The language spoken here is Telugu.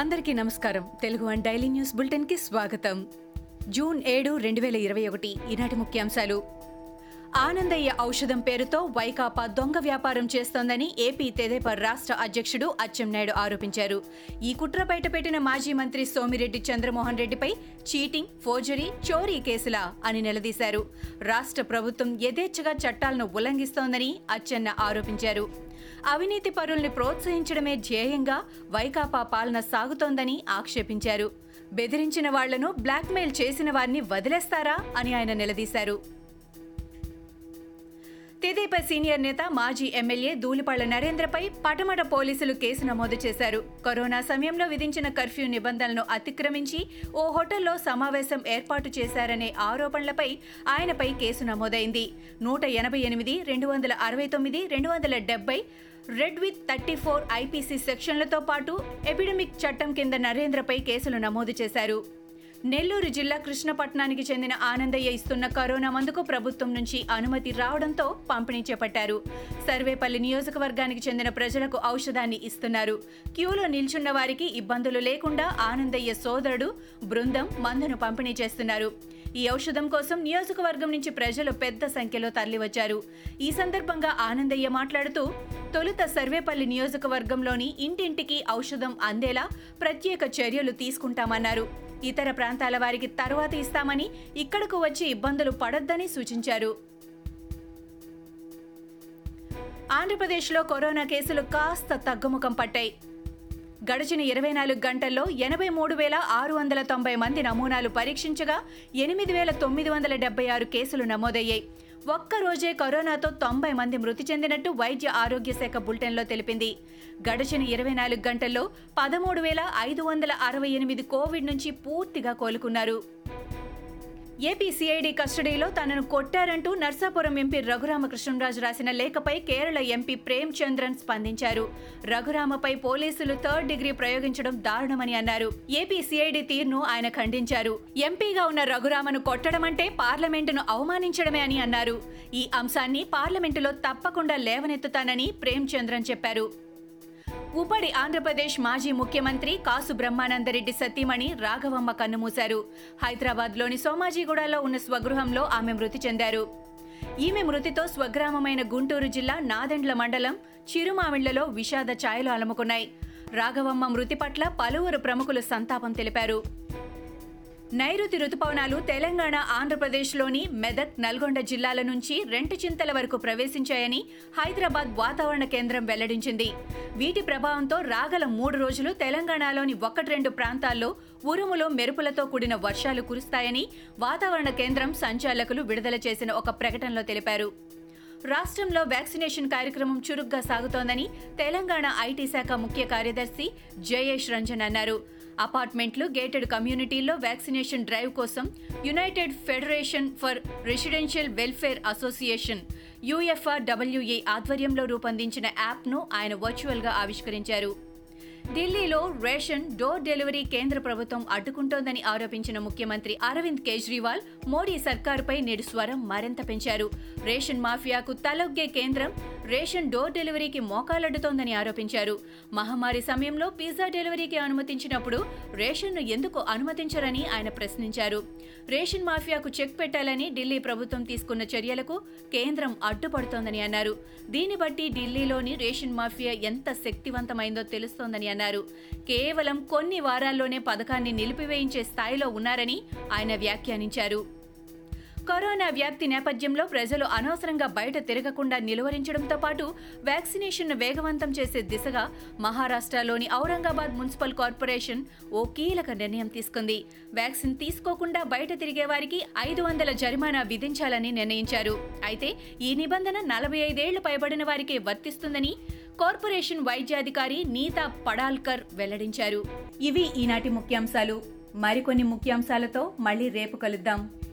అందరికీ నమస్కారం. తెలుగు వన్ డైలీ న్యూస్ బులెటిన్కి స్వాగతం. జూన్ ఏడు రెండు వేల ఇరవై ఒకటి. ఈనాటి ముఖ్యాంశాలు. ఆనందయ్య ఔషధం పేరుతో వైకాపా దొంగ వ్యాపారం చేస్తోందని ఏపీ తెదేపా రాష్ట్ర అధ్యక్షుడు అచ్చెన్నాయుడు ఆరోపించారు. ఈ కుట్ర బయటపెట్టిన మాజీ మంత్రి సోమిరెడ్డి చంద్రమోహన్ రెడ్డిపై చీటింగ్ ఫోర్జరీ చోరీ కేసులా అని నిలదీశారు. రాష్ట్ర ప్రభుత్వం యథేచ్ఛగా చట్టాలను ఉల్లంఘిస్తోందని అచ్చెన్న ఆరోపించారు. అవినీతి పరుల్ని ప్రోత్సహించడమే ధ్యేయంగా వైకాపా పాలన సాగుతోందని ఆక్షేపించారు. బెదిరించిన వాళ్ళను బ్లాక్మెయిల్ చేసిన వారిని వదిలేస్తారా అని ఆయన నిలదీశారు. తెదేపా సీనియర్ నేత మాజీ ఎమ్మెల్యే దూలిపాళ్ళ నరేంద్రపై పటమట పోలీసులు కేసు నమోదు చేశారు. కరోనా సమయంలో విధించిన కర్ఫ్యూ నిబంధనలను అతిక్రమించి ఓ హోటల్లో సమావేశం ఏర్పాటు చేశారనే ఆరోపణలపై ఆయనపై కేసు నమోదైంది. నూట ఎనభై ఎనిమిది రెండు వందల అరవై తొమ్మిది రెండు వందల డెబ్బై read with thirty four IPC సెక్షన్లతో పాటు ఎపిడమిక్ చట్టం కింద నరేంద్రపై కేసులు నమోదు చేశారు. నెల్లూరు జిల్లా కృష్ణపట్నానికి చెందిన ఆనందయ్య ఇస్తున్న కరోనా మందుకు ప్రభుత్వం నుంచి అనుమతి రావడంతో పంపిణీ చేపట్టారు. సర్వేపల్లి నియోజకవర్గానికి చెందిన ప్రజలకు ఔషధాన్ని ఇస్తున్నారు. క్యూలో నిల్చున్న వారికి ఇబ్బందులు లేకుండా ఆనందయ్య సోదరుడు బృందం మందును పంపిణీ చేస్తున్నారు. ఈ ఔషధం కోసం నియోజకవర్గం నుంచి ప్రజలు పెద్ద సంఖ్యలో తరలివచ్చారు. ఈ సందర్భంగా ఆనందయ్య మాట్లాడుతూ తొలుత సర్వేపల్లి నియోజకవర్గంలోని ఇంటింటికి ఔషధం అందేలా ప్రత్యేక చర్యలు తీసుకుంటామన్నారు. ఇతర ప్రాంతాల వారికి తర్వాత ఇస్తామని ఇక్కడకు వచ్చి ఇబ్బందులు పడొద్దని సూచించారు. ఆంధ్రప్రదేశ్లో కరోనా కేసులు కాస్త తగ్గుముఖం పట్టాయి. గడిచిన ఇరవై నాలుగు గంటల్లో ఎనభై మూడు వేల ఆరు వందల తొంభై మంది నమూనాలు పరీక్షించగా ఎనిమిది వేల తొమ్మిది వందల డెబ్బై ఆరు కేసులు నమోదయ్యాయి. ఒక్క రోజే కరోనాతో తొంభై మంది మృతి చెందినట్టు వైద్య ఆరోగ్య శాఖ బులెటిన్లో తెలిపింది. గడిచిన ఇరవై నాలుగు గంటల్లో పదమూడు వేల ఐదు వందల అరవై ఎనిమిది కోవిడ్ నుంచి పూర్తిగా కోలుకున్నారు. ఏపీ సిఐడి కస్టడీలో తనను కొట్టారంటూ నర్సాపురం ఎంపీ రఘురామకృష్ణరాజు రాసిన లేఖపై కేరళ ఎంపీ ప్రేమ్ చంద్రన్ స్పందించారు. రఘురామపై పోలీసులు థర్డ్ డిగ్రీ ప్రయోగించడం దారుణమని అన్నారు. ఏపీ సిఐడి తీరును ఆయన ఖండించారు. ఎంపీగా ఉన్న రఘురామను కొట్టడం అంటే పార్లమెంటును అవమానించడమే అని అన్నారు. ఈ అంశాన్ని పార్లమెంటులో తప్పకుండా లేవనెత్తుతానని ప్రేమ్ చంద్రన్ చెప్పారు. ఉపడి ఆంధ్రప్రదేశ్ మాజీ ముఖ్యమంత్రి కాసు బ్రహ్మానందరెడ్డి సతీమణి రాఘవమ్మ కన్నుమూశారు. హైదరాబాద్లోని సోమాజీగూడలో ఉన్న స్వగృహంలో ఆమె మృతి చెందారు. ఈమె మృతితో స్వగ్రామమైన గుంటూరు జిల్లా నాదెండ్ల మండలం చిరుమావిళ్ళలో విషాద ఛాయలు అలముకున్నాయి. రాఘవమ్మ మృతి పట్ల పలువురు ప్రముఖులు సంతాపం తెలిపారు. నైరుతి రుతుపవనాలు తెలంగాణ ఆంధ్రప్రదేశ్లోని మెదక్ నల్గొండ జిల్లాల నుంచి రెండు చింతల వరకు ప్రవేశించాయని హైదరాబాద్ వాతావరణ కేంద్రం వెల్లడించింది. వీటి ప్రభావంతో రాగల మూడు రోజులు తెలంగాణలోని ఒకటి రెండు ప్రాంతాల్లో ఉరుములు మెరుపులతో కూడిన వర్షాలు కురుస్తాయని వాతావరణ కేంద్రం సంచాలకులు విడుదల చేసిన ఒక ప్రకటనలో తెలిపారు. రాష్ట్రంలో వ్యాక్సినేషన్ కార్యక్రమం చురుగ్గా సాగుతోందని తెలంగాణ ఐటీ శాఖ ముఖ్య కార్యదర్శి జయేష్ రంజన్ అన్నారు. అపార్ట్మెంట్లు గేటెడ్ కమ్యూనిటీల్లో వ్యాక్సినేషన్ డ్రైవ్ కోసం united federation for residential welfare association UFR WA ఆధ్వర్యంలో రూపొందించిన యాప్ను ఆయన వర్చువల్గా ఆవిష్కరించారు. ఢిల్లీలో రేషన్ డోర్ డెలివరీ కేంద్ర ప్రభుత్వం అడ్డుకుంటోందని ఆరోపించిన ముఖ్యమంత్రి అరవింద్ కేజ్రీవాల్ మోడీ సర్కారుపై నేడు స్వరం మరింత పెంచారు. రేషన్ మాఫియాకు తలొగ్గే కేంద్రం రేషన్ డోర్ డెలివరీకి మోకాలడ్డుతోందని ఆరోపించారు. మహమ్మారి సమయంలో పిజ్జా డెలివరీకి అనుమతించినప్పుడు రేషన్ను ఎందుకు అనుమతించరని ఆయన ప్రశ్నించారు. రేషన్ మాఫియాకు చెక్ పెట్టాలని ఢిల్లీ ప్రభుత్వం తీసుకున్న చర్యలకు కేంద్రం అడ్డుపడుతోందని అన్నారు. దీన్ని బట్టి ఢిల్లీలోని రేషన్ మాఫియా ఎంత శక్తివంతమైందో తెలుస్తోందని అన్నారు. కేవలం కొన్ని వారాల్లోనే పథకాన్ని నిలిపివేయించే స్థాయిలో ఉన్నారని ఆయన వ్యాఖ్యానించారు. కరోనా వ్యాప్తి నేపథ్యంలో ప్రజలు అనవసరంగా బయట తిరగకుండా నిలువరించడంతో పాటు వ్యాక్సినేషన్ను వేగవంతం చేసే దిశగా మహారాష్ట్రలోని ఔరంగాబాద్ మున్సిపల్ కార్పొరేషన్ ఓ కీలక నిర్ణయం తీసుకుంది. వ్యాక్సిన్ తీసుకోకుండా బయట తిరిగే వారికి ఐదు వందల జరిమానా విధించాలని నిర్ణయించారు. అయితే ఈ నిబంధన నలభై ఐదేళ్ళు పైబడిన వారికి వర్తిస్తుందని కార్పొరేషన్ వైద్యాధికారి నీతా పడాల్కర్ వెల్లడించారు. ఇవి ఈనాటి ముఖ్యాంశాలు. మరికొన్ని ముఖ్యాంశాలతో మళ్ళీ రేపు కలుద్దాం.